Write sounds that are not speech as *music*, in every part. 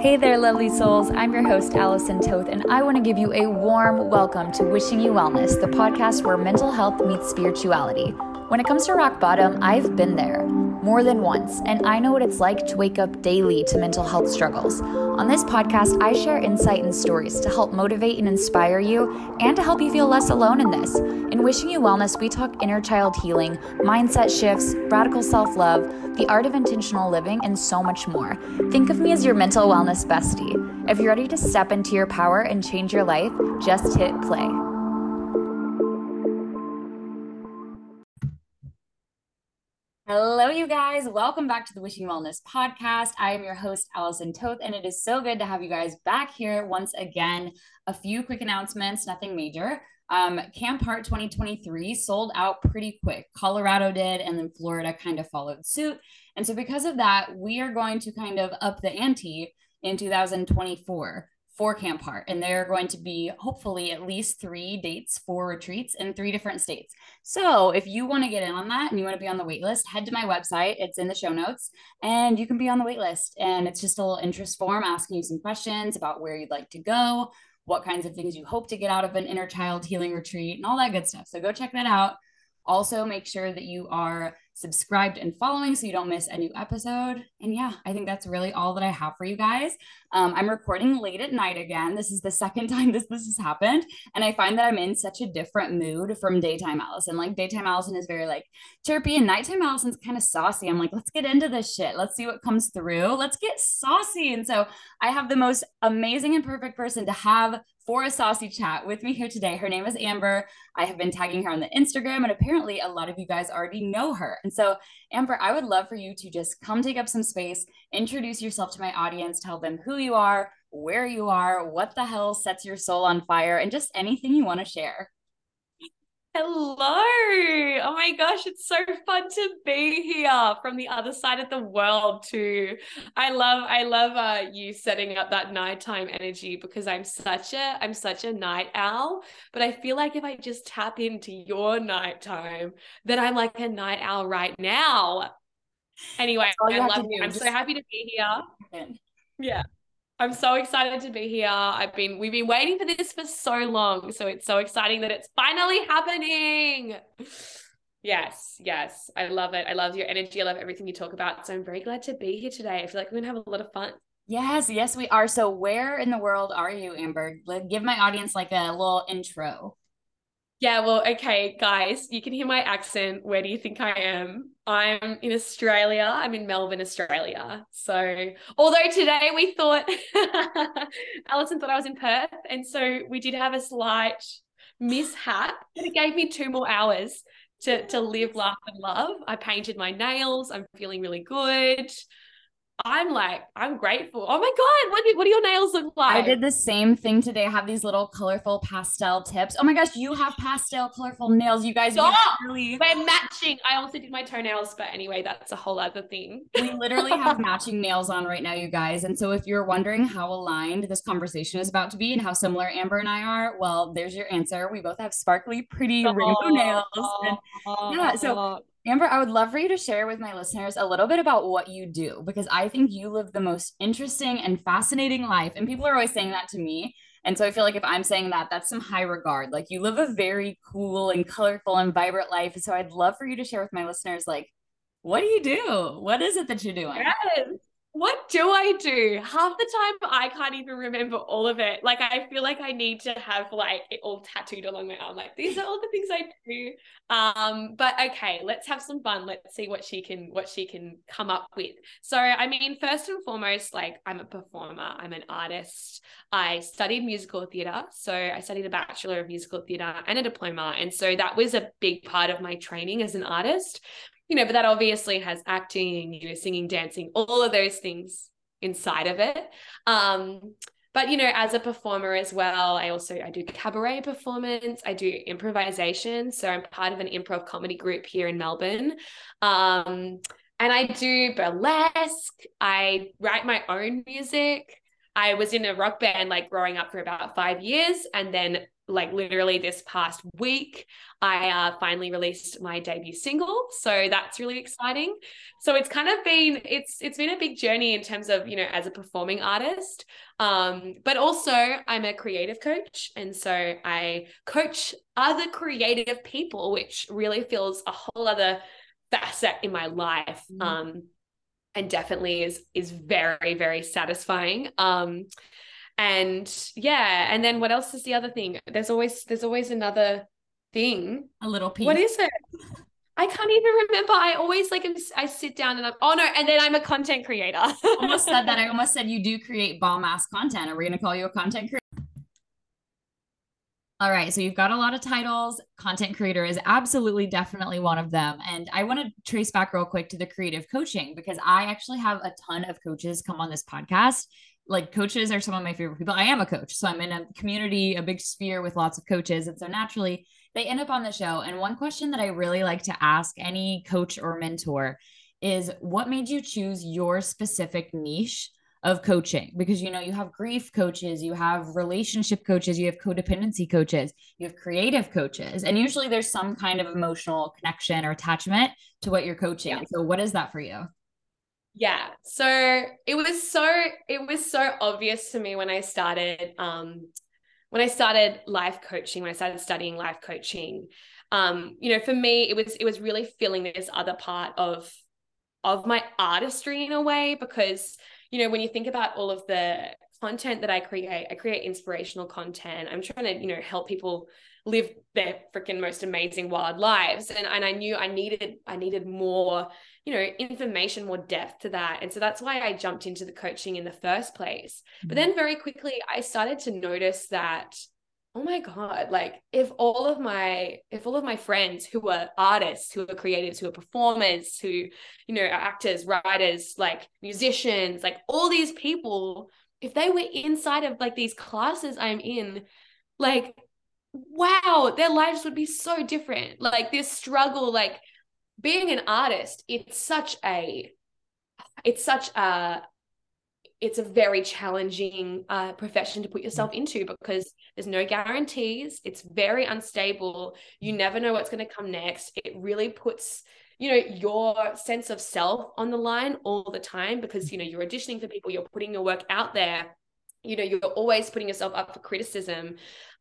Hey there, lovely souls. I'm your host, Allison Toth, and I want to give you a warm welcome to Wishing You Wellness, the podcast where mental health meets spirituality. When it comes to rock bottom, I've been there more than once, and I know what it's like to wake up daily to mental health struggles. On this podcast, I share insight and stories to help motivate and inspire you and to help you feel less alone in this. In Wishing You Wellness, we talk inner child healing, mindset shifts, radical self love, the art of intentional living, and so much more. Think of me as your mental wellness bestie. If you're ready to step into your power and change your life, just hit play. Hello, you guys. Welcome back to the Wishing Wellness podcast. I am your host, Allison Toth, and it is so good to have you guys back here once again. A few quick announcements, nothing major. Um, Camp Heart 2023 sold out pretty quick. Colorado did, and then Florida kind of followed suit. And so, because of that, we are going to kind of up the ante in 2024 for Camp Heart. And there are going to be hopefully at least three dates for retreats in three different states. So if you want to get in on that and you want to be on the wait list, head to my website. It's in the show notes and you can be on the wait list. And it's just a little interest form asking you some questions about where you'd like to go, what kinds of things you hope to get out of an inner child healing retreat, and all that good stuff. So go check that out. Also, make sure that you are subscribed and following so you don't miss a new episode. And yeah, I think that's really all that I have for you guys. Um, I'm recording late at night again. This is the *laughs* second time this this has happened, and I find that I'm in such a different mood from daytime Allison. Like daytime Allison is very like chirpy, and nighttime Allison's kind of saucy. I'm like, let's get into this shit. Let's see what comes through. Let's get saucy. And so I have the most amazing and perfect person to have for a saucy chat with me here today. Her name is Amber. I have been tagging her on the Instagram, and apparently a lot of you guys already know her. And so, Amber, I would love for you to just come take up some space, introduce yourself to my audience, tell them who you are, where you are, what the hell sets your soul on fire, and just anything you want to share. Hello. Oh my gosh, it's so fun to be here from the other side of the world too. I love I love uh you setting up that nighttime energy because I'm such a I'm such a night owl, but I feel like if I just tap into your nighttime, then I'm like a night owl right now. Anyway, I love you. I'm just... so happy to be here. Yeah. I'm so excited to be here. I've been we've been waiting for this for so long. So it's so exciting that it's finally happening. Yes, yes. I love it. I love your energy. I love everything you talk about. So I'm very glad to be here today. I feel like we're gonna have a lot of fun. Yes, yes, we are. So where in the world are you, Amber? Give my audience like a little intro. Yeah, well, okay, guys, you can hear my accent. Where do you think I am? I'm in Australia. I'm in Melbourne, Australia. So, although today we thought *laughs* Allison thought I was in Perth, and so we did have a slight mishap, but it gave me two more hours to to live, laugh, and love. I painted my nails. I'm feeling really good. I'm like, I'm grateful. Oh my God, what do, what do your nails look like? I did the same thing today. I have these little colorful pastel tips. Oh my gosh, you have pastel colorful nails. You guys really we're matching. I also did my toenails, but anyway, that's a whole other thing. we literally have *laughs* matching nails on right now, you guys. And so if you're wondering how aligned this conversation is about to be and how similar Amber and I are, well, there's your answer. We both have sparkly, pretty oh, rainbow nails. And yeah, so Amber, I would love for you to share with my listeners a little bit about what you do because I think you live the most interesting and fascinating life. And people are always saying that to me. And so I feel like if I'm saying that, that's some high regard. Like you live a very cool and colorful and vibrant life. So I'd love for you to share with my listeners, like, what do you do? What is it that you're doing? Yes what do I do? Half the time I can't even remember all of it. Like I feel like I need to have like it all tattooed along my arm. Like these are all the things I do. Um, but okay, let's have some fun. Let's see what she can what she can come up with. So I mean, first and foremost, like I'm a performer, I'm an artist. I studied musical theatre. So I studied a bachelor of musical theatre and a diploma. And so that was a big part of my training as an artist you know, but that obviously has acting, you know, singing, dancing, all of those things inside of it. Um, but you know, as a performer as well, I also I do cabaret performance, I do improvisation. So I'm part of an improv comedy group here in Melbourne. Um, and I do burlesque, I write my own music. I was in a rock band like growing up for about five years. And then like literally this past week i uh, finally released my debut single so that's really exciting so it's kind of been it's it's been a big journey in terms of you know as a performing artist um but also i'm a creative coach and so i coach other creative people which really feels a whole other facet in my life mm-hmm. um and definitely is is very very satisfying um and yeah and then what else is the other thing there's always there's always another thing a little piece what is it I can't even remember. I always like I sit down and I'm oh no, and then I'm a content creator. almost said that. I *laughs* almost said you do create bomb ass content. Are we gonna call you a content creator? All right, so you've got a lot of titles. Content creator is absolutely definitely one of them. And I want to trace back real quick to the creative coaching because I actually have a ton of coaches come on this podcast like coaches are some of my favorite people. I am a coach. So I'm in a community, a big sphere with lots of coaches. And so naturally they end up on the show. And one question that I really like to ask any coach or mentor is what made you choose your specific niche of coaching? Because you know, you have grief coaches, you have relationship coaches, you have codependency coaches, you have creative coaches. And usually there's some kind of emotional connection or attachment to what you're coaching. Yeah. So what is that for you? yeah so it was so it was so obvious to me when i started um when i started life coaching when i started studying life coaching um you know for me it was it was really filling this other part of of my artistry in a way because you know when you think about all of the content that i create i create inspirational content. I'm trying to you know help people live their freaking most amazing wild lives. And and I knew I needed I needed more you know information more depth to that. And so that's why I jumped into the coaching in the first place. Mm-hmm. but then very quickly I started to notice that oh my god like if all of my if all of my friends who are artists who are creatives who are performers who you know are actors writers like musicians like all these people if they were inside of like these classes I'm in like wow, their lives would be so different. Like this struggle, like being an artist, it's such a, it's such a, it's a very challenging uh, profession to put mm. yourself into because there's no guarantees. It's very unstable. You mm. never know what's going to come next. It really puts, you know, your sense of self on the line all the time because, mm. you know, you're auditioning for people, you're putting your work out there you know you're always putting yourself up for criticism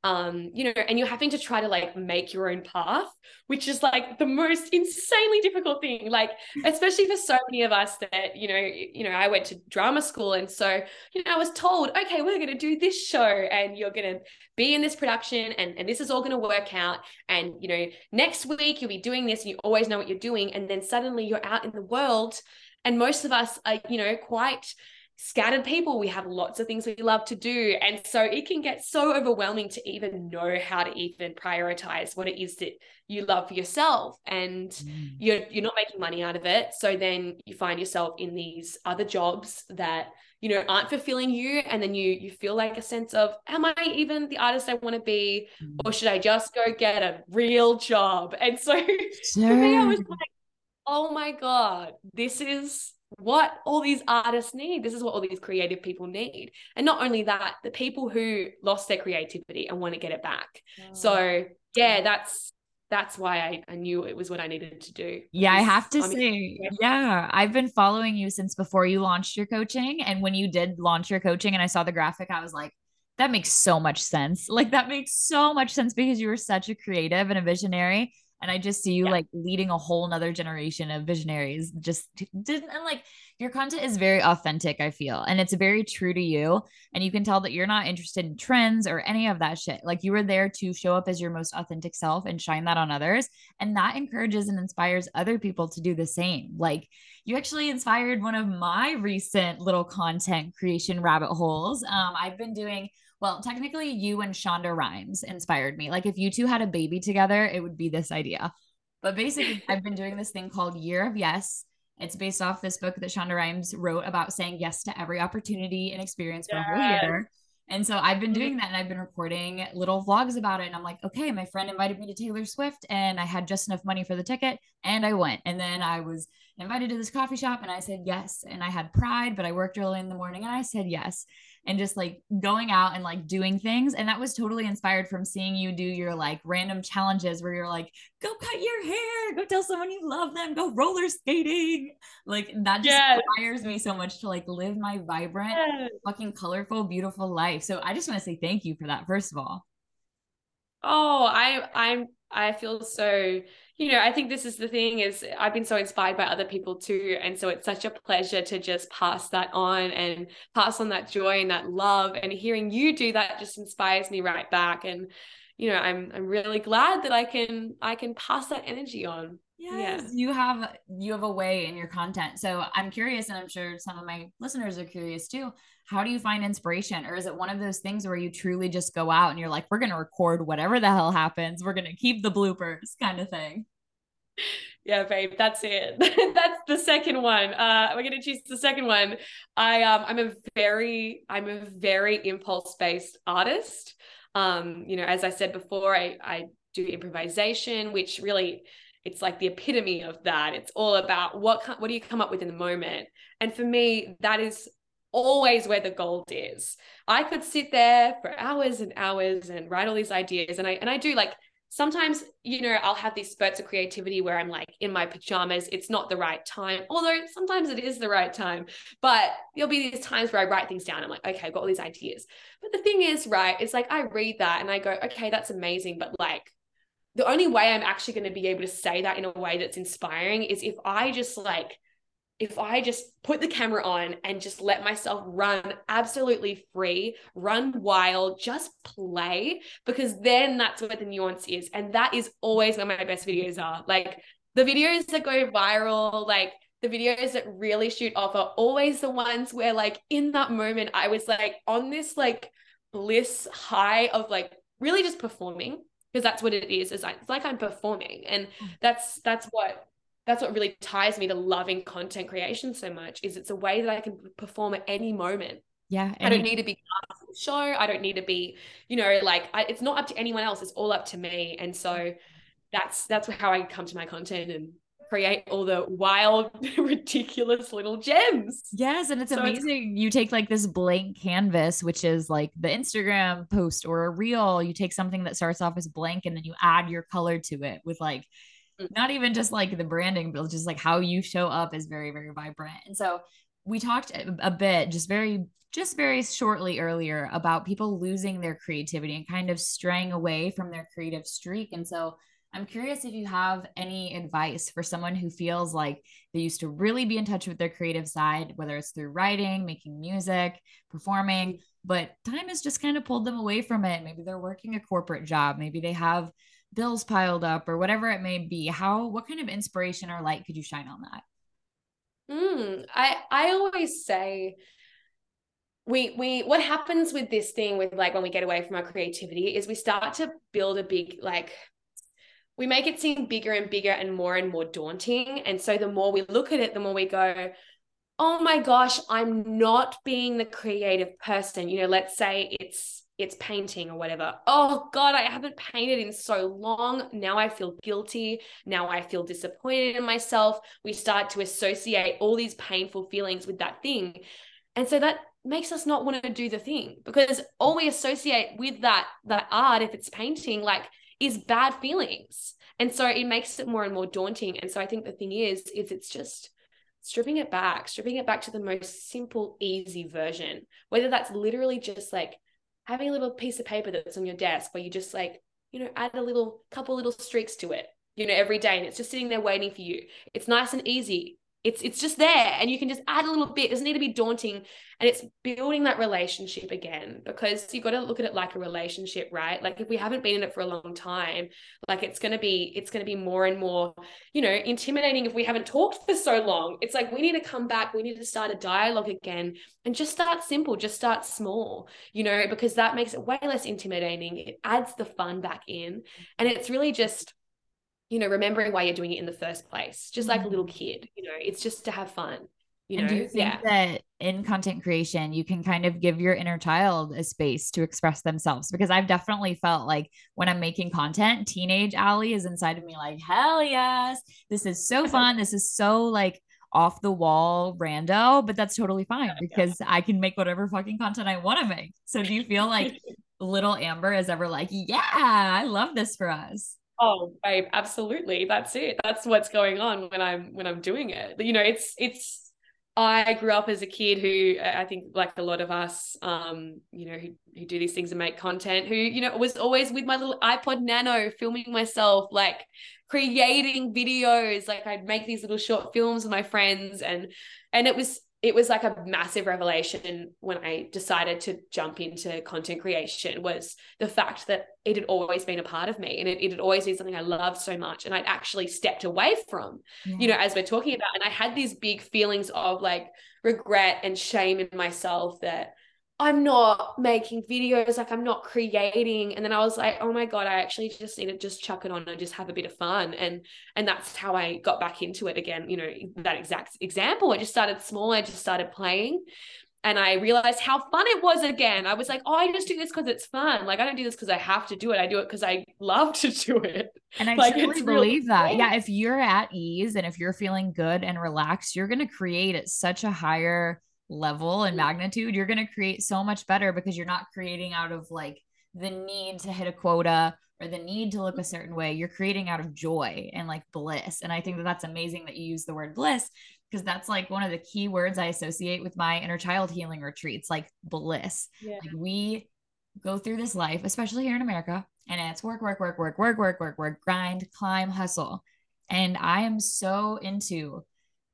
um you know and you're having to try to like make your own path which is like the most insanely difficult thing. Like especially for so many of us that you know you know I went to drama school and so you know I was told okay we're going to do this show and you're going to be in this production and and this is all going to work out and you know next week you'll be doing this and you always know what you're doing. And then suddenly you're out in the world and most of us are you know quite scattered people we have lots of things we love to do and so it can get so overwhelming to even know how to even prioritize what it is that you love for yourself and mm. you're you're not making money out of it so then you find yourself in these other jobs that you know aren't fulfilling you and then you you feel like a sense of am i even the artist i want to be mm. or should i just go get a real job and so sure. *laughs* for me i was like oh my god this is what all these artists need. This is what all these creative people need. And not only that, the people who lost their creativity and want to get it back. Oh. So yeah, that's that's why I, I knew it was what I needed to do. Yeah, I have to I say, yeah, I've been following you since before you launched your coaching. And when you did launch your coaching and I saw the graphic, I was like, that makes so much sense. Like that makes so much sense because you were such a creative and a visionary and i just see you yeah. like leading a whole nother generation of visionaries just didn't and like your content is very authentic i feel and it's very true to you. And you can tell that you're not interested in trends or any of that shit. Like you were there to show up as your most authentic self and shine that on others. And that encourages and inspires other people to do the same. Like you actually inspired one of my recent little content creation rabbit holes. Um, i've been doing well, technically, you and Shonda Rhimes inspired me. Like, if you two had a baby together, it would be this idea. But basically, I've been doing this thing called Year of Yes. It's based off this book that Shonda Rhimes wrote about saying yes to every opportunity and experience for yes. a whole year. And so I've been doing mm-hmm. that and I've been recording little vlogs about it. And I'm like, okay, my friend invited me to Taylor Swift and I had just enough money for the ticket and I went. And then I was invited to this coffee shop and I said yes. And I had pride, but I worked early in the morning and I said yes. And just like going out and like doing things. And that was totally inspired from seeing you do your like random challenges where you're like, go cut your hair, go tell someone you love them, go roller skating. Like that just yes. inspires me so much to like live my vibrant, yes. fucking colorful, beautiful life. So I just want to say thank you for that, first of all. Oh, I I'm I feel so you know, I think this is the thing is I've been so inspired by other people too. And so it's such a pleasure to just pass that on and pass on that joy and that love. And hearing you do that just inspires me right back. And, you know, I'm I'm really glad that I can I can pass that energy on. Yes, yeah. you have you have a way in your content. So I'm curious, and I'm sure some of my listeners are curious too. How do you find inspiration, or is it one of those things where you truly just go out and you're like, "We're going to record whatever the hell happens. We're going to keep the bloopers," kind of thing? Yeah, babe, that's it. *laughs* that's the second one. Uh, we're gonna choose the second one. I um, I'm a very, I'm a very impulse based artist. Um, you know, as I said before, I I do improvisation, which really it's like the epitome of that it's all about what what do you come up with in the moment and for me that is always where the gold is. I could sit there for hours and hours and write all these ideas and i and i do like sometimes you know i'll have these spurts of creativity where i'm like in my pajamas it's not the right time although sometimes it is the right time but there'll be these times where i write things down i'm like okay i've got all these ideas. But the thing is right it's like i read that and i go okay that's amazing but like the only way I'm actually going to be able to say that in a way that's inspiring is if I just like, if I just put the camera on and just let myself run absolutely free, run wild, just play, because then that's where the nuance is. And that is always where my best videos are. Like the videos that go viral, like the videos that really shoot off are always the ones where, like, in that moment, I was like on this like bliss high of like really just performing because that's what it is. It's like, it's like I'm performing, and mm. that's that's what that's what really ties me to loving content creation so much. Is it's a way that I can perform at any moment. Yeah, I don't need to be show. I don't need to be, you know, like I, it's not up to anyone else. It's all up to me, and so that's that's how I come to my content and create all the wild, *laughs* ridiculous little gems. Yes. And it's so amazing. It's- you take like this blank canvas, which is like the Instagram post or a reel. You take something that starts off as blank and then you add your color to it with like. Mm. not even just like the branding, but just like how you show up is very, very vibrant. And so we talked a, a bit, just very just very shortly earlier about people losing their creativity and kind of straying away from their creative streak. And so I'm curious if you have any advice for someone who feels like they used to really be in touch with their creative side, whether it's through writing, making music, performing, but time has just kind of pulled them away from it. Maybe they're working a corporate job, maybe they have bills piled up or whatever it may be. How what kind of inspiration or light could you shine on that? Mm, I I always say we we what happens with this thing with like when we get away from our creativity is we start to build a big like we make it seem bigger and bigger and more and more daunting. And so the more we look at it, the more we go, oh my gosh, I'm not being the creative person. You know, let's say it's it's painting or whatever. Oh God, I haven't painted in so long. Now I feel guilty. Now I feel disappointed in myself. We start to associate all these painful feelings with that thing. And so that makes us not want to do the thing because all we associate with that that art if it's painting like is bad feelings. And so it makes it more and more daunting. And so I think the thing is, is it's just stripping it back, stripping it back to the most simple, easy version. Whether that's literally just like having a little piece of paper that's on your desk where you just like, you know, add a little couple little streaks to it, you know, every day and it's just sitting there waiting for you. It's nice and easy it's it's just there and you can just add a little bit. It doesn't need to be daunting. And it's building that relationship again because you've got to look at it like a relationship right? Like if we haven't been in it for a long time like it's to be it's to be more and more you know intimidating if we haven't talked for so long. It's like we need to come back. We need to start a dialogue again and just start simple just start small you know because that makes it way less intimidating. It adds the fun back in. And it's really just you know, remembering why you're doing it in the first place, just like a little mm-hmm. kid, you know, it's just to have fun. You and know, do you think yeah. that in content creation, you can kind of give your inner child a space to express themselves? Because I've definitely felt like when I'm making content, teenage Allie is inside of me like, hell yes, this is so *laughs* fun. this is so like off the wall rando, but that's totally fine because I can make whatever fucking content I want to make. So do you feel like *laughs* little Amber is ever like, yeah, I love this for us? Oh, babe, absolutely. That's it. That's what's going on when I'm when I'm doing it. You know, it's it's I grew up as a kid who I think like a lot of us um you know who, who do these things and make content who you know was always with my little iPod nano filming myself like creating videos like I'd make these little short films with my friends and and it was it was like a massive revelation when I decided to jump into content creation was the fact that it had always been a part of me and it, it had always been something I loved so much and I'd actually stepped away from, yeah. you know, as we're talking about. And I had these big feelings of like regret and shame in myself that I'm not making videos, like I'm not creating. And then I was like, oh my God, I actually just need to just chuck it on and just have a bit of fun. And and that's how I got back into it again. You know, that exact example. I just started small, I just started playing. And I realized how fun it was again. I was like, oh, I just do this because it's fun. Like I don't do this because I have to do it. I do it because I love to do it. And I like, truly believe really that. Yeah. If you're at ease and if you're feeling good and relaxed, you're gonna create at such a higher level and mm-hmm. magnitude, you're going to create so much better because you're not creating out of like the need to hit a quota or the need to look a mm-hmm. certain way. You're creating out of joy and like bliss. And I think that that's amazing that you use the word bliss because that's like one of the key words I associate with my inner child healing retreats, like bliss. Yeah. Like we go through this life, especially here in America, and it's work, work, work, work, work, work, work, work, grind, climb, hustle. And I am so into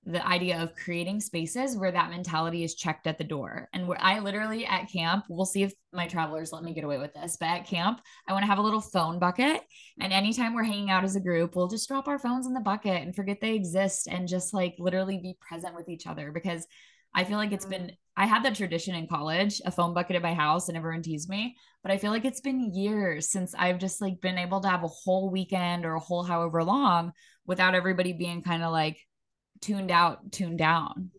the idea of creating spaces where that mentality is checked at the door. And where I literally at camp, we'll see if my travelers let me get away with this, but at camp, I want to have a little phone bucket. And anytime we're hanging out as a group, we'll just drop our phones in the bucket and forget they exist and just like literally be present with each other because I feel like it's mm-hmm. been, I had that tradition in college, a phone bucket at my house, and everyone teased me. But I feel like it's been years since I've just like been able to have a whole weekend or a whole however long without everybody being kind of like, tuned out, tuned down.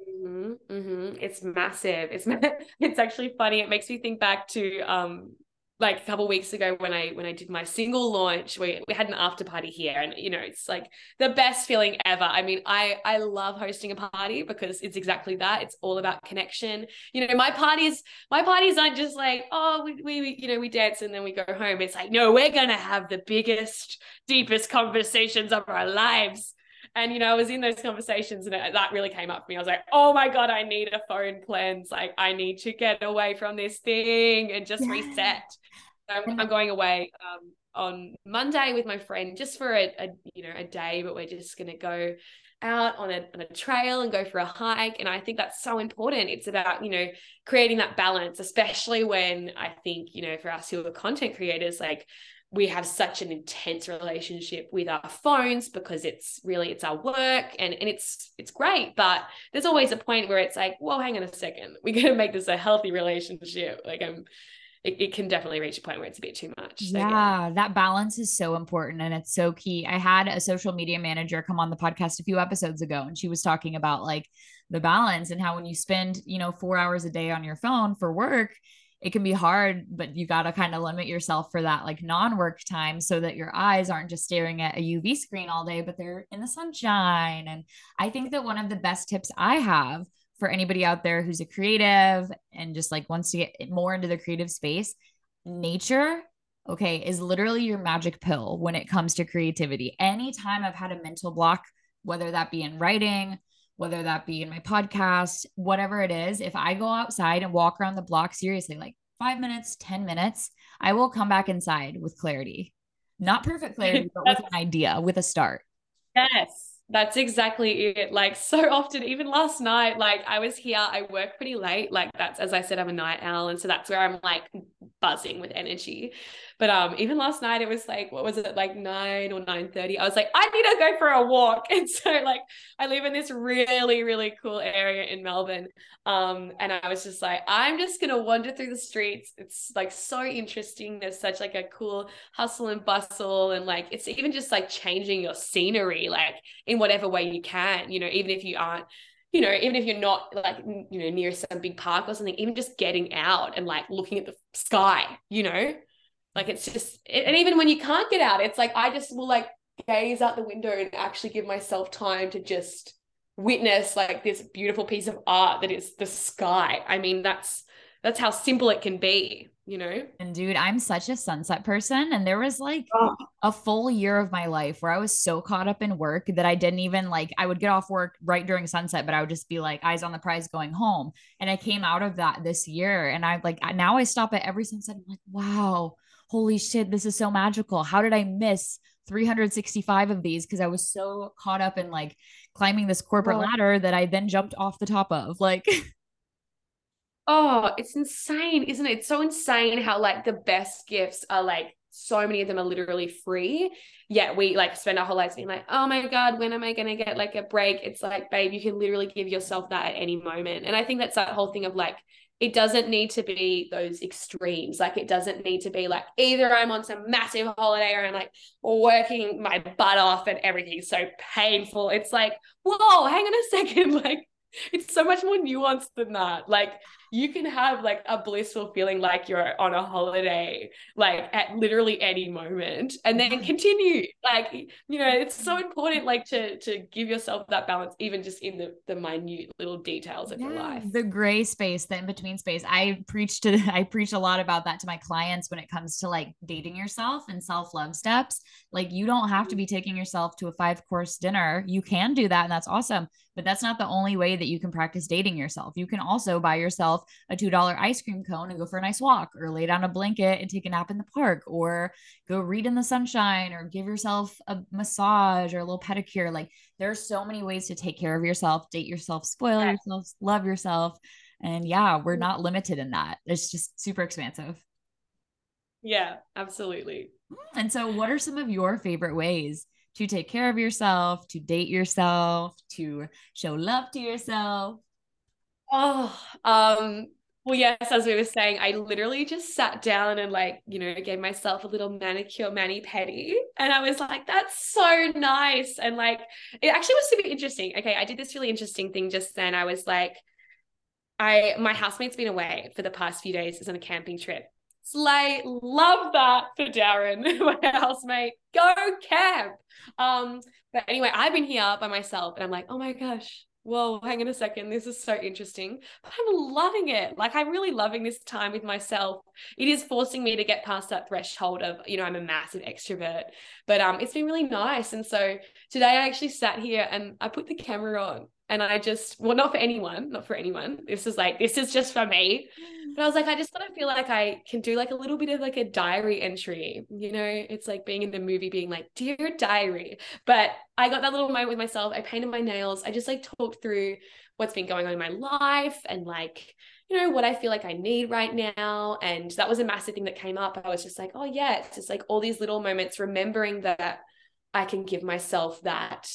Mm-hmm, mm-hmm. It's massive. It's *laughs* it's actually funny. It makes me think back to um like a couple weeks ago when I when I did my single launch, we, we had an after party here, and you know it's like the best feeling ever. I mean, I I love hosting a party because it's exactly that. It's all about connection. You know, my parties my parties aren't just like oh we we you know we dance and then we go home. It's like no, we're gonna have the biggest, deepest conversations of our lives and, you know, I was in those conversations and it, that really came up for me. I was like, oh my God, I need a phone cleanse. Like, I need to get away from this thing and just yeah. reset. So I'm, I'm, going away um, on Monday with my friend just for a, a, you know, a day, but we're just going to go out on a, on a trail and go for a hike. And I think that's so important. It's about, you know, creating that balance, especially when I think, you know, for us who are content creators, like we have such an intense relationship with our phones because it's really it's our work and, and it's it's great but there's always a point where it's like well hang on a second we're going to make this a healthy relationship. Like i'm it, it can definitely reach a point where it's a bit too much so, yeah, yeah that balance is so important and it's so key. I had a social media manager come on the podcast a few episodes ago and she was talking about like the balance and how when you spend you know four hours a day on your phone for work it can be hard, but you got to kind of limit yourself for that like non work time so that your eyes aren't just staring at a UV screen all day, but they're in the sunshine. And I think that one of the best tips I have for anybody out there who's a creative and just like wants to get more into the creative space, nature okay, is literally your magic pill when it comes to creativity. Anytime I've had a mental block, whether that be in writing, whether that be in my podcast, whatever it is, if I go outside and walk around the block seriously, like five minutes, 10 minutes, I will come back inside with clarity. Not perfect clarity, but with *laughs* an idea, with a start. Yes. That's exactly it. Like so often, even last night, like I was here, I work pretty late. Like that's as I said, I'm a night owl. And so that's where I'm like buzzing with energy. But um, even last night it was like, what was it, like nine or nine thirty? I was like, I need to go for a walk. *laughs* And so like I live in this really, really cool area in Melbourne. Um, and I was just like, I'm just gonna wander through the streets. It's like so interesting. There's such like a cool hustle and bustle, and like it's even just like changing your scenery, like in whatever way you can, you know, even if you aren't you know, even if you're not like, you know, near some big park or something, even just getting out and like looking at the sky, you know, like it's just, and even when you can't get out, it's like I just will like gaze out the window and actually give myself time to just witness like this beautiful piece of art that is the sky. I mean, that's that's how simple it can be, you know? And dude, I'm such a sunset person. And there was like oh. a full year of my life where I was so caught up in work that I didn't even like, I would get off work right during sunset, but I would just be like eyes on the prize going home. And I came out of that this year. And I like, now I stop at every sunset. I'm like, wow, holy shit, this is so magical. How did I miss 365 of these? Because I was so caught up in like climbing this corporate ladder that I then jumped off the top of. Like, *laughs* Oh, it's insane, isn't it? It's so insane how like the best gifts are like so many of them are literally free. Yet we like spend our whole lives being like, oh my God, when am I gonna get like a break? It's like, babe, you can literally give yourself that at any moment. And I think that's that whole thing of like, it doesn't need to be those extremes. Like it doesn't need to be like either I'm on some massive holiday or I'm like working my butt off and everything's so painful. It's like, whoa, hang on a *laughs* second. Like it's so much more nuanced than that. Like you can have like a blissful feeling like you're on a holiday, like at literally any moment, and then mm-hmm. continue. Like, you know, it's so important like to to give yourself that balance, even just in the the minute little details of yeah, your life. The gray space, the in-between space. I preach to *laughs* I preach a lot about that to my clients when it comes to like dating yourself and self-love steps. Like you don't have to mm-hmm. be taking yourself to a five-course dinner. You can do that, and that's awesome. But that's not the only way that you can practice dating yourself. You can also buy yourself a $2 ice cream cone and go for a nice walk or lay down a blanket and take a nap in the park or go read in the sunshine or give yourself a massage or a little pedicure. Like there's so many ways to take care of yourself, date yourself, spoil yourself, love yourself. And yeah, we're mm-hmm. not limited in that. It's just super expansive. Yeah, absolutely. Mm, and so, what are some of your favorite ways to take care of yourself, to date yourself, to show love to yourself? Oh, um, well, yes, as we were saying, I literally just sat down and like, you know, gave myself a little manicure, mani pedi. And I was like, that's so nice. And like, it actually was super interesting. Okay. I did this really interesting thing just then. I was like, I, my housemate's been away for the past few days. Is on a camping trip. Slay, love that for Darren, *laughs* my housemate. Go camp. Um, but anyway, I've been here by myself and I'm like, oh my gosh, whoa, hang on a second, this is so interesting. But I'm loving it. Like, I'm really loving this time with myself. It is forcing me to get past that threshold of, you know, I'm a massive extrovert, but um, it's been really nice. And so today I actually sat here and I put the camera on and I just, well, not for anyone, not for anyone. This is like, this is just for me. But I was like, I just want to feel like I can do like a little bit of like a diary entry. You know, it's like being in the movie, being like, dear diary. But I got that little moment with myself. I painted my nails. I just like talked through what's been going on in my life and like, you know, what I feel like I need right now. And that was a massive thing that came up. I was just like, oh, yeah, it's just like all these little moments, remembering that I can give myself that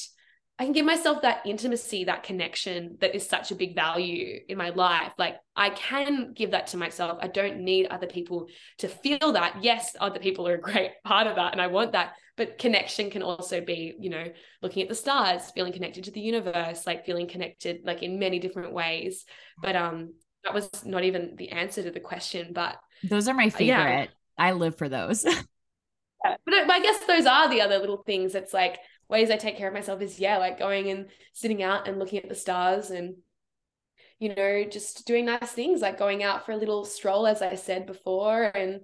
I can give myself that intimacy, that connection that is such a big value in my life. Like I can give that to myself. I don't need other people to feel that. Yes, other people are a *laughs* great part of that and I want that. But connection can also be, you know, looking at the stars, feeling connected to the universe, like feeling connected like in many different ways. But um that was not even the answer to the question, but those are my favorite. Yeah. I live for those. *laughs* yeah. But I guess those are the other little things. It's like ways I take care of myself is yeah, like going and sitting out and looking at the stars and you know, just doing nice things like going out for a little stroll as I said before and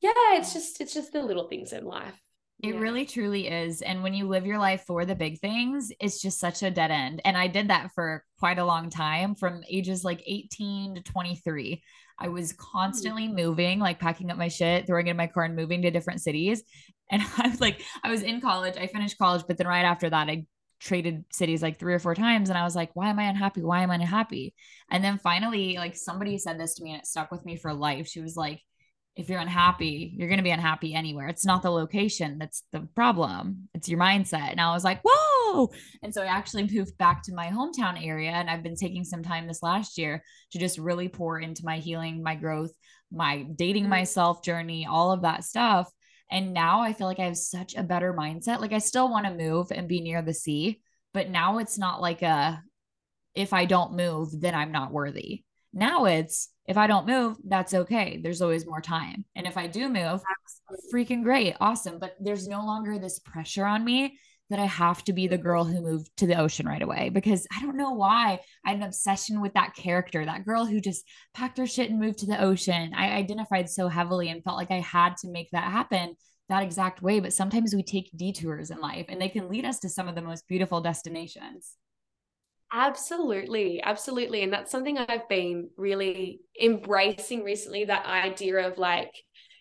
yeah, it's just it's just the little things in life. It yeah. really truly is. And when you live your life for the big things, it's just such a dead end. And I did that for quite a long time from ages like 18 to 23. I was hmm. constantly moving, like packing up my shit, throwing it in my car and moving to different cities. And *laughs* I was like, I was in college, I finished college, but then right after that, I traded cities like three or four times. And I was like, why am I unhappy? Why am I unhappy? And then finally, like somebody said this to me and it stuck with me for life. She was like, if you're unhappy, you're going to be unhappy anywhere. It's not the location that's the problem, it's your mindset. And I was like, whoa. And so I actually moved back to my hometown area. And I've been taking some time this last year to just really pour into my healing, my growth, my dating mm-hmm. myself journey, all of that stuff. And now I feel like I have such a better mindset. Like I still want to move and be near the sea, but now it's not like a, if I don't move, then I'm not worthy. Now it's, if I don't move, that's okay. There's always more time. And if I do move, freaking great, awesome. But there's no longer this pressure on me that I have to be the girl who moved to the ocean right away because I don't know why I had an obsession with that character, that girl who just packed her shit and moved to the ocean. I identified so heavily and felt like I had to make that happen that exact way. But sometimes we take detours in life and they can lead us to some of the most beautiful destinations. Absolutely, absolutely. And that's something I've been really embracing recently that idea of like,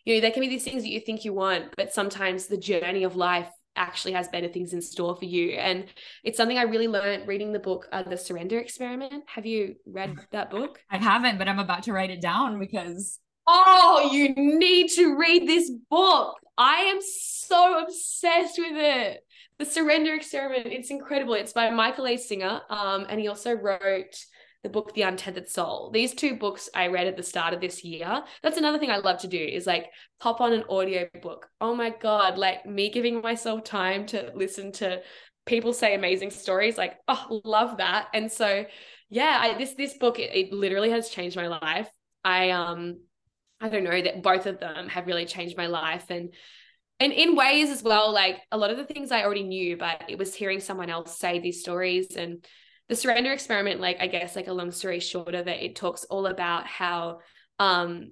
you know, there can be these things that you think you want, but sometimes the journey of life actually has better things in store for you. And it's something I really learned reading the book, uh, The Surrender Experiment. Have you read that book? I haven't, but I'm about to write it down because. Oh, you need to read this book. I am so obsessed with it. The Surrender Experiment. It's incredible. It's by Michael A. Singer. Um, and he also wrote the book The Untethered Soul. These two books I read at the start of this year. That's another thing I love to do is like pop on an audio book. Oh my God, like me giving myself time to listen to people say amazing stories. Like, oh, love that. And so yeah, I, this this book it, it literally has changed my life. I um I don't know that both of them have really changed my life and and in ways as well like a lot of the things i already knew but it was hearing someone else say these stories and the surrender experiment like i guess like a long story short of it it talks all about how um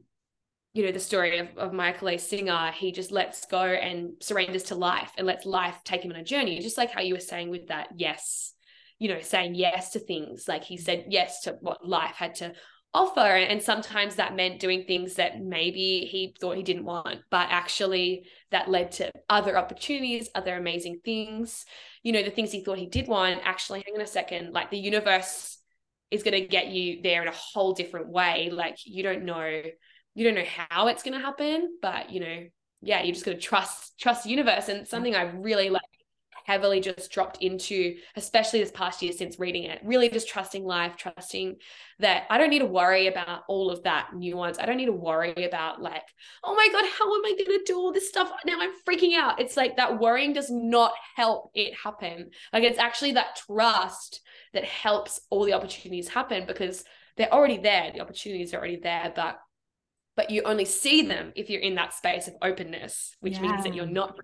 you know the story of, of michael a singer he just lets go and surrenders to life and lets life take him on a journey just like how you were saying with that yes you know saying yes to things like he said yes to what life had to offer and sometimes that meant doing things that maybe he thought he didn't want but actually that led to other opportunities other amazing things. You know the things he thought he did want actually hang on a second like the universe is going to get you there in a whole different way. Like you don't know you don't know how it's going to happen but you know yeah you're just got to trust trust the universe. And something i really like heavily just dropped into, especially this past year since reading it, really just trusting life, trusting that I don't need to worry about all of that nuance. I don't need to worry about like, oh my God, how am I going to do all this stuff? Now I'm freaking out. It's like that worrying does not help it happen. Like it's actually that trust that helps all the opportunities happen because they're already there. The opportunities are already there, but but you only see them if you're in that space of openness, which yeah. means that you're not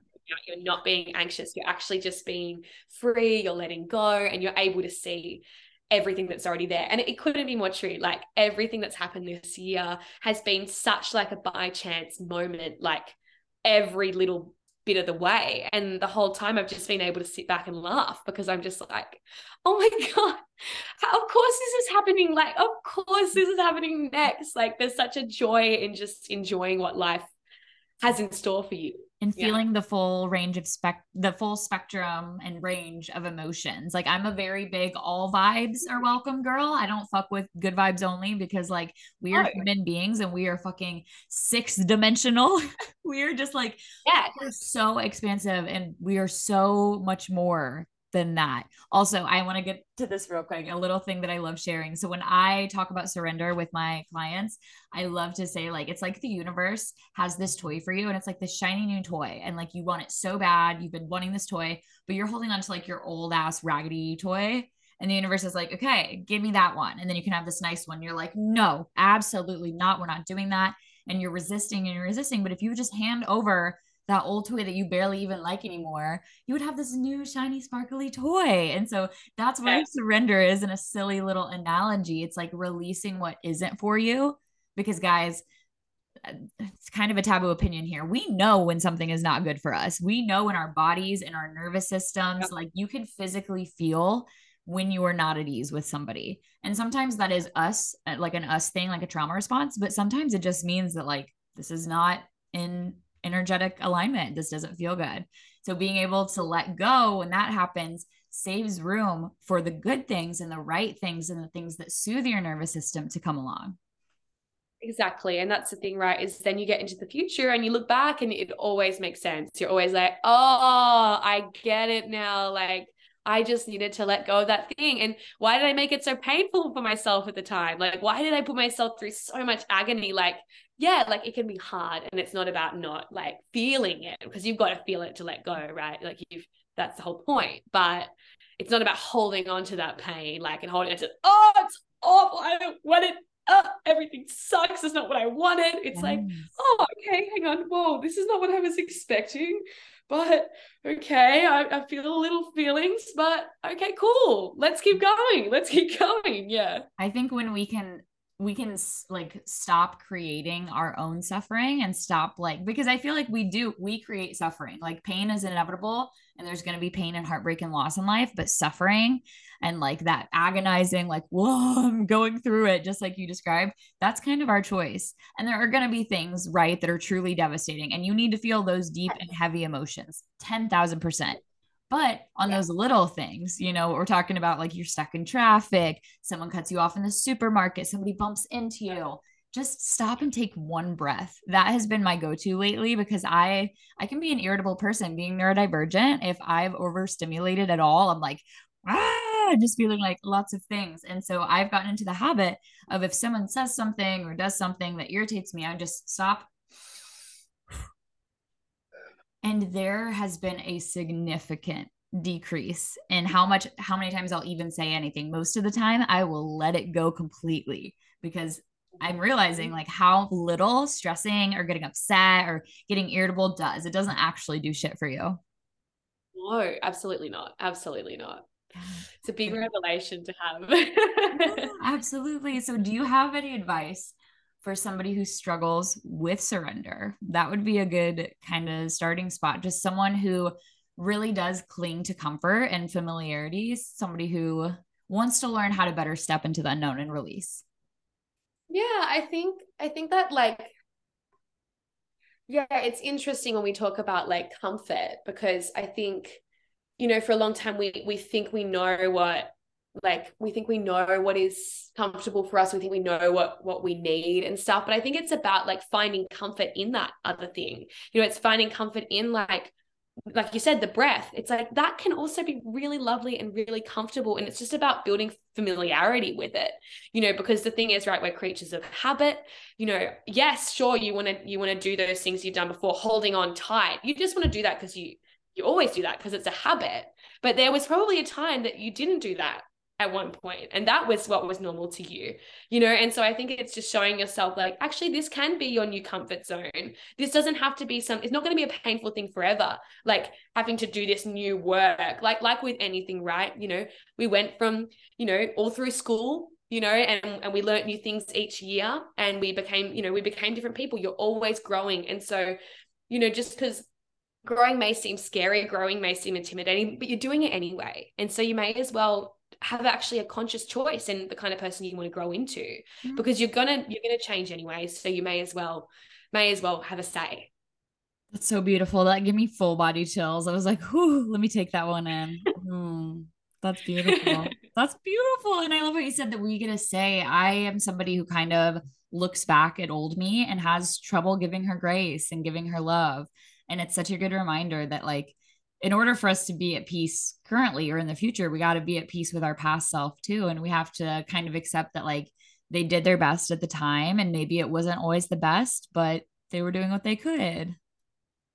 you're not being anxious you're actually just being free you're letting go and you're able to see everything that's already there. And it, couldn't be more true. Like everything that's happened this year has been such like a by chance moment like every little bit of the way. And the whole time I've just been able to sit back and laugh because I'm just like oh my *laughs* god of course this is happening like of course this is happening next. Like there's such a joy in just enjoying what life has in store for you and feeling yeah. the full range of spec the full spectrum and range of emotions like i'm a very big all vibes are welcome girl i don't fuck with good vibes only because like we are oh. human beings and we are fucking six dimensional *laughs* we are just like yeah we're so expansive and we are so much more than that. Also, I want to get to this real quick. A little thing that I love sharing. So when I talk about surrender with my clients, I love to say like it's like the universe has this toy for you and it's like this shiny new toy and like you want it so bad. You've been wanting this toy, but you're holding on to like your old ass raggedy toy and the universe is like, "Okay, give me that one." And then you can have this nice one. You're like, "No, absolutely not. We're not doing that." And you're resisting and you're resisting, but if you just hand over that old toy that you barely even like anymore, you would have this new shiny sparkly toy. And so that's what surrender is in a silly little analogy. It's like releasing what isn't for you because guys, it's kind of a taboo opinion here. We know when something is not good for us. We know in our bodies, in our nervous systems, yep. like you can physically feel when you are not at ease with somebody. And sometimes that is us, uh, like an us thing, like a trauma response, but sometimes it just means that like this is not in energetic alignment. This doesn't feel good. So being able to let go when that happens saves room for the good things and the right things and the things that soothe your nervous system to come along. Exactly. And that's the thing, right? Is then you get into the future and you look back and it always makes sense. You're always like, oh, I get it now. Like, I just needed to let go of that thing. And why did I make it so painful for myself at the time? Like, why did I put myself through so much agony? Like, yeah, like it can be hard and it's not about not like feeling it because you've got to feel it to let go, right? Like you've that's the whole point. But it's not about holding on to that pain, like and holding on to, oh, it's awful. I don't want it. Uh, everything sucks. It's not what I wanted. It's yes. like, oh, okay, hang on. Whoa, this is not what I was expecting. but okay, I, I feel a little feelings, but okay, cool. Let's keep going. Let's keep *laughs* going. Yeah. I think when we can we can like stop creating our own suffering and stop like because I feel like we do we create suffering. Like pain is inevitable and there's going to be pain and heartbreak and loss in life, but suffering and like that agonizing like *laughs* whoa, I'm going through it just like you described, that's kind of our choice. And there are going to be things, right, that are truly devastating and you need to feel those deep and heavy emotions. 10,000%. But on yeah. those little things, you know, we're talking about like you're stuck in traffic, someone cuts you off in the supermarket, somebody bumps into you. Just stop and take one breath. That has been my go-to lately because I I can be an irritable person being neurodivergent. If I've overstimulated at all, I'm like, ah, just feeling like lots of things. And so I've gotten into the habit of if someone says something or does something that irritates me, I just stop, and there has been a significant decrease in how much how many times I'll even say anything. Most of the time I will let it go completely because I'm realizing like how little stressing or getting upset or getting irritable does. It doesn't actually do shit for you. No, absolutely not. Absolutely not. *sighs* It's a big revelation to have. yeah, *laughs* absolutely. So do you have any advice for somebody who struggles with surrender. That would be a good kind of starting spot. Just someone who really does cling to comfort and familiarities, somebody who wants to learn how to better step into the unknown and release. Yeah, I think I think that like yeah, it's interesting when we talk about like comfort because I think you know for a long time we we think we know what like we think we know what is comfortable for us. We think we know what what we need and stuff. But i think it's about like finding comfort in that other thing. You know it's finding comfort in like like you said the breath. It's like that can also be really lovely and really comfortable. And it's just about building familiarity with it you know because the thing is right we're creatures of habit. You know yes sure you want to you want to do those things you've done before holding on tight. You just want to do that because you you always do that because it's a habit. But there was probably a time that you didn't do that at one point and that was what was normal to you you know? And so i think it's just showing yourself like actually this can be your new comfort zone. This doesn't have to be some it's not going to be a painful thing forever like having to do this new work. Like like with anything right? You know we went from you know all through school you know and and we learned new things each year and we became you know we became different people. You're always growing. And so you know just because growing may seem scary growing may seem intimidating but you're doing it anyway. And so you may as well have actually a conscious choice in the kind of person you want to grow into. Mm-hmm. because you're gonna you're gonna change anyway so you may as well may as well have a say. That's so beautiful. That gave me full body chills. I was like whoo let me take that one in. Mm, that's beautiful. *laughs* That's beautiful and i love what you said that we get to say. I am somebody who kind of looks back at old me and has trouble giving her grace and giving her love. And it's such a good reminder that like in order for us to be at peace currently or in the future, we got to be at peace with our past self too. And we have to kind of accept that like they did their best at the time and maybe it wasn't always the best, but they were doing what they could.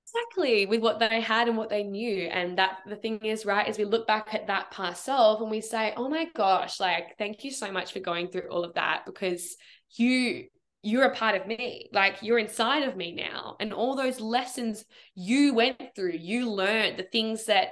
Exactly, with what they had and what they knew. And that the thing is, right, is we look back at that past self and we say, oh my gosh, like, thank you so much for going through all of that because you you're a part of me like you're inside of me now. And all those lessons you went through you learned the things that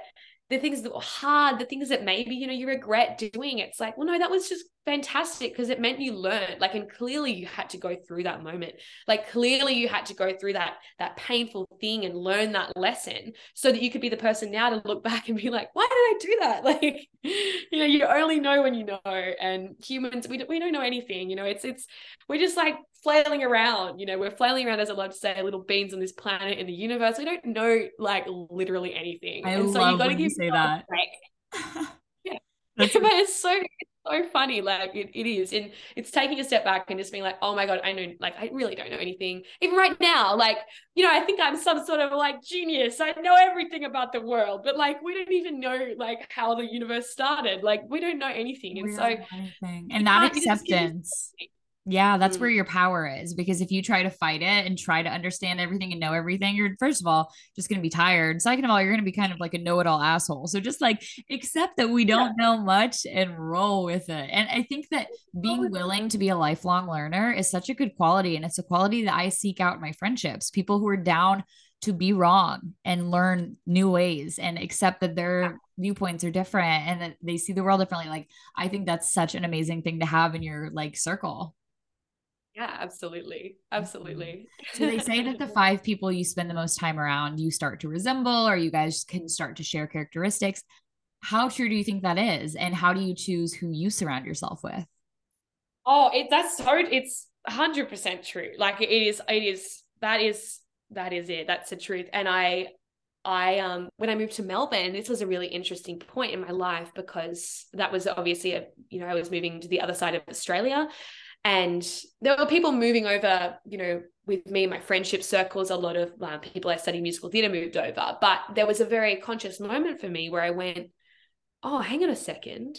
the things that were hard the things that maybe you know you regret doing it's like well no that was just fantastic because it meant you learned like and clearly you had to go through that moment. Like clearly you had to go through that that painful thing and learn that lesson so that you could be the person now to look *laughs* back and be like why did i do that? *laughs* Like you know you only know when you know. And humans we, we don't know anything you know it's it's we're just like flailing around you know we're flailing around as i love to say little beans on this planet in the universe we don't know like literally anything I and so you got to give say that *laughs* yeah *laughs* but it's so so funny. Like it, it is. And it's taking a step back and just being like, oh my God, I know, like, I really don't know anything. Even right now, like, you know, I think I'm some sort of like genius. I know everything about the world, but like, we don't even know like how the universe started. Like, we don't know anything. And so, anything. and that acceptance yeah, that's mm. where your power is because if you try to fight it and try to understand everything and know everything, you're first of all just going to be tired. Second of all, you're going to be kind of like a know it all asshole. So just like accept that we don't yeah. know much and roll with it. And I think that being willing to be a lifelong learner is such a good quality. And it's a quality that I seek out in my friendships, people who are down to be wrong and learn new ways and accept that their viewpoints are different and that they see the world differently like i think that's such an amazing thing to have in your like circle yeah absolutely. Absolutely. So they say that the *laughs* five people you spend the most time around you start to resemble or you guys can start to share characteristics. How true do you think that is? And how do you choose who you surround yourself with? Oh it that's so it's 100% true. Like it is it is that is that is it. That's the truth. And i I um when I moved to Melbourne, this was a really interesting point in my life because that was obviously a you know I was moving to the other side of Australia, and there were people moving over you know with me my friendship circles a lot of um, people I study musical theatre moved over, but there was a very conscious moment for me where I went, oh hang on a second,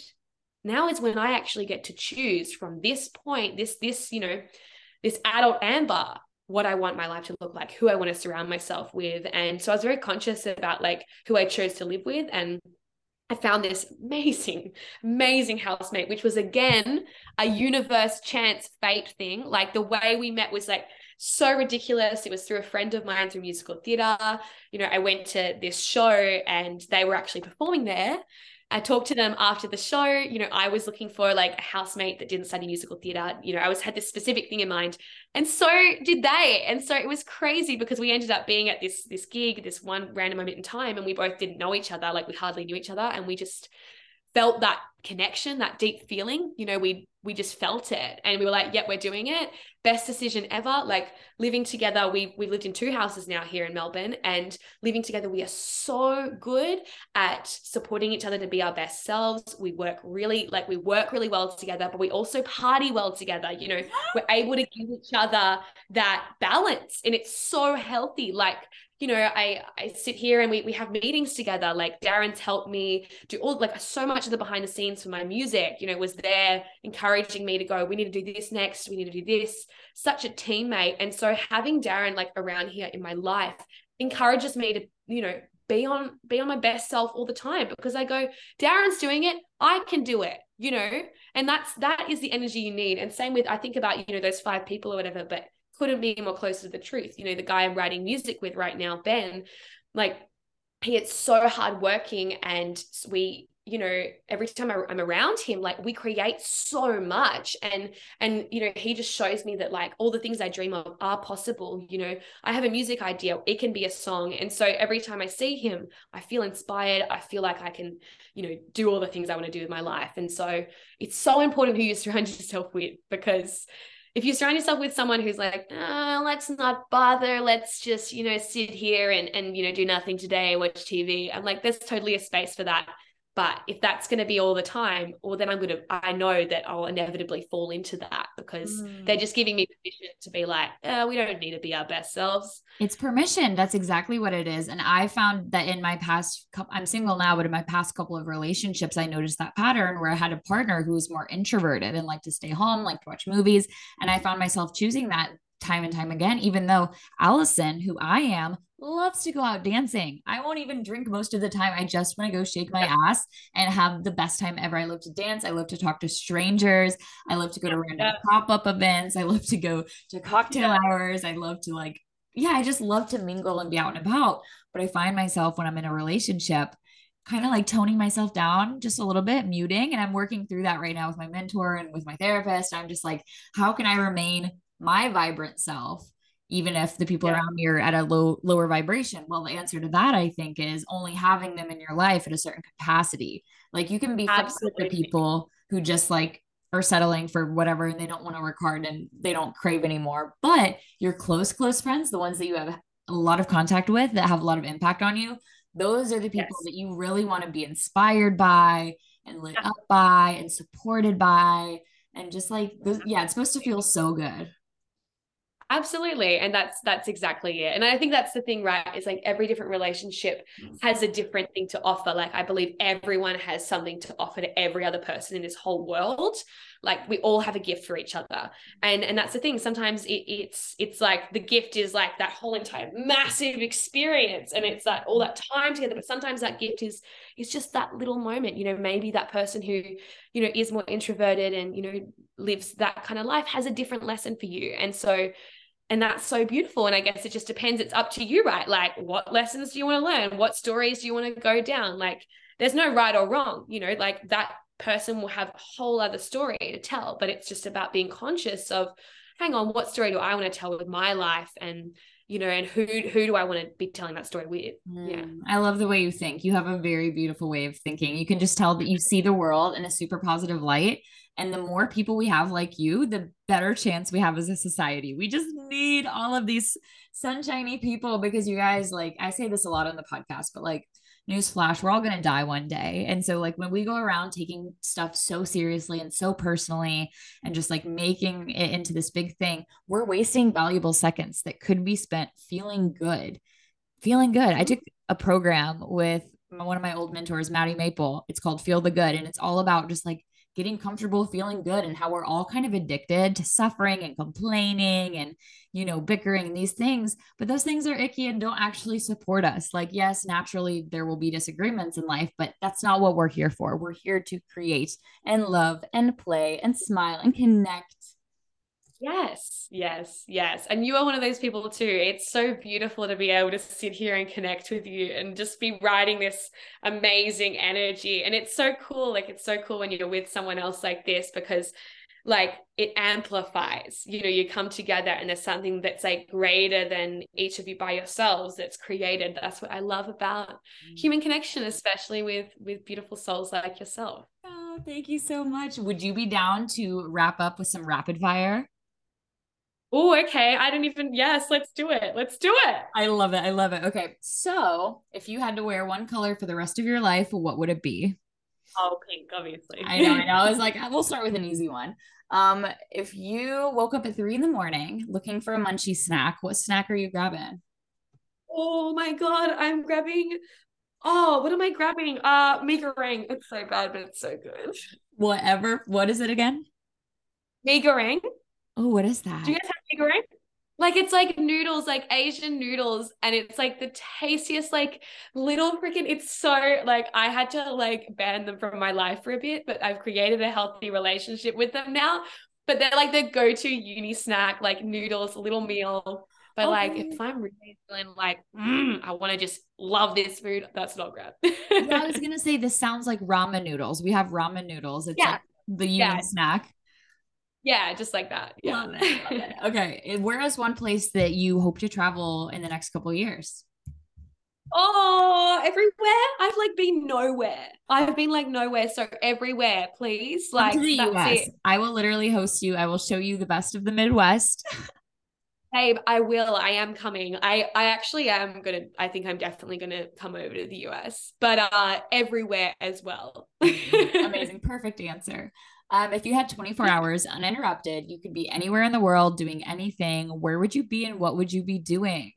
now is when I actually get to choose from this point this this you know this adult Amber what I want my life to look like, who I want to surround myself with. And so I was very conscious about like who I chose to live with. And I found this amazing, amazing housemate, which was again a universe chance fate thing. Like the way we met was like so ridiculous. It was through a friend of mine through musical theater. You know, I went to this show and they were actually performing there. I talked to them after the show. You know, I was looking for like a housemate that didn't study musical theater. You know, I was had this specific thing in mind, and so did they. And so it was crazy because we ended up being at this this gig, this one random moment in time, and we both didn't know each other. Like we hardly knew each other, and we just felt that connection, that deep feeling. You know, we we just felt it, and we were like, "Yep, we're doing it." Best decision ever. Like living together, we we lived in two houses now here in Melbourne, and living together, we are so good at supporting each other to be our best selves. We work really like we work really well together, but we also party well together. You know, we're able to give each other that balance, and it's so healthy. Like you know, I I sit here and we we have meetings together. Like Darren's helped me do all like so much of the behind the scenes for my music. You know, was there encouraging me to go. We need to do this next. We need to do this. Such a teammate, and so having Darren like around here in my life encourages me to you know be on be on my best self all the time because I go Darren's doing it. I can do it. You know, and that's that is the energy you need. And same with I think about you know those five people or whatever, but couldn't be more close to the truth. You know, the guy I'm writing music with right now, Ben, like he is so hardworking and we you know every time i'm around him like we create so much. And and you know he just shows me that like all the things i dream of are possible. You know i have a music idea it can be a song. And so every time i see him i feel inspired. I feel like i can you know do all the things i want to do with my life. And so it's so important who you *laughs* surround yourself with because if you surround yourself with someone who's like, oh, let's not bother, let's just, you know, sit here and and you know, do nothing today, watch TV. I'm like, there's totally a space for that. But if that's going to be all the time, well, then I'm going to, I know that I'll inevitably fall into that because mm. they're just giving me permission to be like, oh, we don't need to be our best selves. It's permission. That's exactly what it is. And I found that in my past, I'm single now, but in my past couple of relationships, I noticed that pattern where I had a partner who was more introverted and liked to stay home, like to watch movies. And I found myself choosing that time and time again, even though Allison, who I am, loves to go out dancing. I won't even drink most of the time. I just want to go shake my *laughs* ass and have the best time ever. I love to dance. I love to talk to strangers. I love to go to random pop up events. I love to go to cocktail yeah. hours. I love to like, yeah, I just love to mingle and be out and about. But I find myself when I'm in a relationship, kind of like toning myself down just a little bit, muting. And I'm working through that right now with my mentor and with my therapist. I'm just like, how can I remain my vibrant self? even if the people yeah. around me are at a low lower vibration well the answer to that i think is only having them in your life at a certain capacity like you can be friends with the people who just like are settling for whatever and they don't want to work hard and they don't crave anymore but your close close friends the ones that you have a lot of contact with that have a lot of impact on you those are the people yes. that you really want to be inspired by and lit yeah. up by and supported by and just like yeah it's supposed to feel so good Absolutely. And that's that's exactly it. And I think that's the thing, right? Is like every different relationship mm. has a different thing to offer. Like I believe everyone has something to offer to every other person in this whole world. Like we all have a gift for each other. And and that's the thing. Sometimes it, it's it's like the gift is like that whole entire massive experience and it's that all that time together. But sometimes that gift is is just that little moment. You know, maybe that person who, you know, is more introverted and, you know, lives that kind of life has a different lesson for you. And so and that's so beautiful. And i guess it just depends. It's up to you right? Like what lessons do you want to learn? What stories do you want to go down? Like there's no right or wrong you know? Like that person will have a whole other story to tell but it's just about being conscious of hang on what story do i want to tell with my life? And you know and who who do i want to be telling that story with? Mm, yeah. I love the way you think. You have a very beautiful way of thinking. You can just tell that you see the world in a super positive light and the more people we have like you, the better chance we have as a society. We just need all of these sunshiny people because you guys, like, I say this a lot on the podcast, but like, newsflash, we're all going to die one day. And so, like, when we go around taking stuff so seriously and so personally and just like making it into this big thing, we're wasting valuable seconds that could be spent feeling good. Feeling good. I mm-hmm. took a program with one of my old mentors, Maddie Maple. It's called Feel the Good. And it's all about just like getting comfortable feeling good and how we're all kind of addicted to suffering and complaining and you know bickering and these things. But those things are icky and don't actually support us. Like yes naturally there will be disagreements in life but that's not what we're here for. We're here to create and love and play and smile and connect Yes, yes, yes. And you are one of those people too. It's so beautiful to be able to sit here and connect with you and just be writing this amazing energy. And it's so cool. Like, it's so cool when you're with someone else like this because, like, it amplifies. You know, you come together and there's something that's like greater than each of you by yourselves that's created. That's what I love about mm. human connection, especially with with beautiful souls like yourself. Oh, thank you so much. Would you be down to wrap up with some rapid fire? Oh, okay. I didn't even, yes, let's do it. Let's do it. I love it. I love it. Okay. So, if you had to wear one color for the rest of your life, what would it be? Oh, pink, obviously. I know. I know. I was *laughs* like, we'll start with an easy one. Um, if you woke up at three in the morning looking for a munchie snack, what snack are you grabbing? Oh my God. I'm grabbing, oh, what am I grabbing? Uh, mee goreng. It's so bad, but it's so good. Whatever. What is it again? Mee goreng. Oh, what is that? Do you guys have goreng? Like it's like noodles, like Asian noodles, and it's like the tastiest, like little freaking. It's so like I had to like ban them from my life for a bit, but I've created a healthy relationship with them now. But they're like the go-to uni snack, like noodles, a little meal. But like if I'm really feeling like mm, I want to just love this food, that's not grab. yeah, I was *laughs* gonna say this sounds like ramen noodles. We have ramen noodles. It's yeah. like the uni yeah. snack. Yeah, just like that. Yeah. Love it, love it. *laughs* Okay. Where is one place that you hope to travel in the next couple years? Oh, everywhere. I've like been nowhere. I've been like nowhere. So everywhere, please. Like to the US. It. I will literally host you. I will show you the best of the Midwest. Babe, I will. I am coming. I I actually am gonna. I think I'm definitely gonna come over to the US, but uh, everywhere as well. Amazing, *laughs* perfect answer. Um, if you had 24 hours uninterrupted, you could be anywhere in the world doing anything. Where would you be and what would you be doing?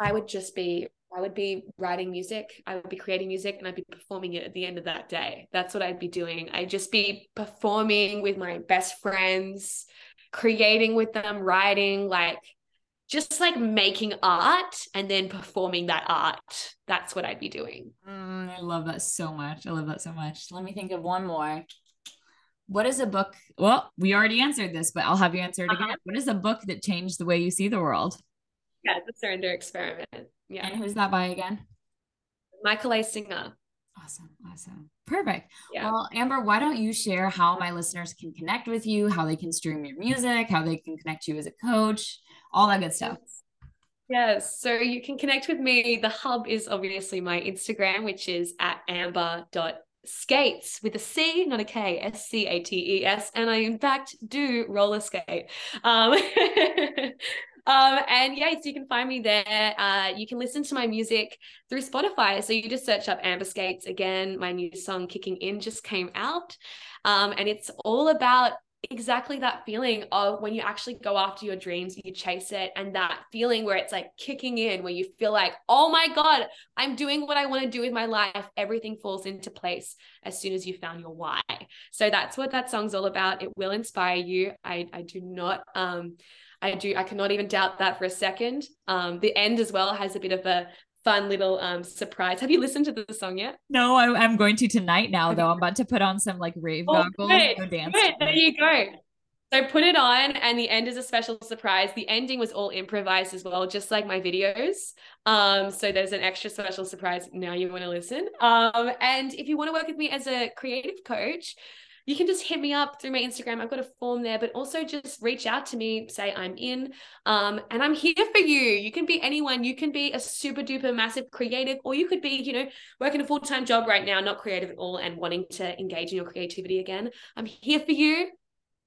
I would just be, I would be writing music. I would be creating music and I'd be performing it at the end of that day. That's what I'd be doing. I'd just be performing with my best friends, creating with them, writing, like just like making art and then performing that art. That's what I'd be doing. Mm, I love that so much. I love that so much. Let me think of one more what is a book? Well, we already answered this, but I'll have you answer it uh-huh. again. What is a book that changed the way you see the world? Yeah, the Surrender Experiment. Yeah. And who's that by again? Michael A. Singer. Awesome. Awesome. Perfect. Yeah. Well, Amber, why don't you share how my listeners can connect with you, how they can stream your music, how they can connect you as a coach, all that good stuff. Yes. So you can connect with me. The hub is obviously my Instagram, which is at amber.com Scates with a C, not a K, S C A T E S. And I, in fact, do roller skate. Um, *laughs* um, and yeah, so you can find me there. Uh, you can listen to my music through Spotify. So you just search up Amber Scates again. My new song, Kicking In, just came out. Um, and it's all about exactly that feeling of when you actually go after your dreams, you chase it, and that feeling where it's like kicking in, where you feel like, oh my God, I'm doing what I want to do with my life. Everything falls into place as soon as you found your why. So that's what that song's all about. It will inspire you. I, I do not, um, I do, I cannot even doubt that for a second. Um, the end as well has a bit of a fun little um surprise. Have you listened to the song yet? No, I, am going to tonight now though. I'm about to put on some like rave oh, goggles good, and go dance. Good. There you go. So put it on, and the end is a special surprise. The ending was all improvised as well, just like my videos. Um, so there's an extra special surprise. Now you want to listen. Um, and if you want to work with me as a creative coach, you can just hit me up through my Instagram. I've got a form there, but also just reach out to me, say I'm in, um, and I'm here for you. You can be anyone. You can be a super duper massive creative, or you could be, you know, working a full time job right now, not creative at all, and wanting to engage in your creativity again. I'm here for you.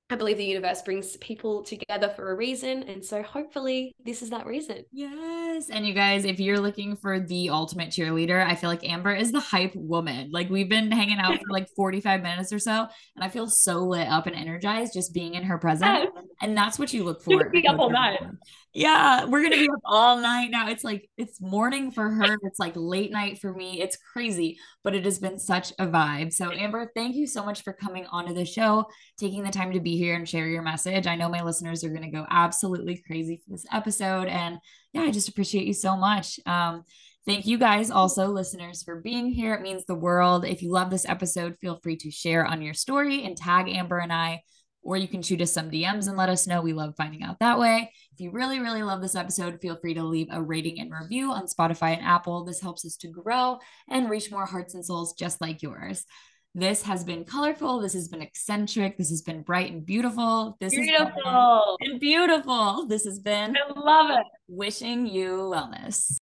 I believe the universe brings people together for a reason. And so hopefully this is that reason. Yes. And you guys, if you're looking for the ultimate cheerleader, I feel like Amber is the hype woman. Like we've been hanging out for like 45 minutes or so, and I feel so lit up and energized just being in her presence. *laughs* And that's what you look for. You be up all night. Yeah, we're gonna be up all night now. It's like it's morning for her. It's like late night for me. It's crazy, but it has been such a vibe. So Amber, thank you so much for coming onto the show, taking the time to be here and share your message. I know my listeners are gonna go absolutely crazy for this episode, and yeah, I just appreciate you so much. Um, Thank you guys also, listeners, for being here. It means the world. If you love this episode, feel free to share on your story and tag Amber and I or you can shoot us some DMs and let us know. We love finding out that way. If you really, really love this episode, feel free to leave a rating and review on Spotify and Apple. This helps us to grow and reach more hearts and souls just like yours. This has been colorful. This has been eccentric. This has been bright and beautiful. This beautiful and beautiful. This has been I love it. Wishing you wellness.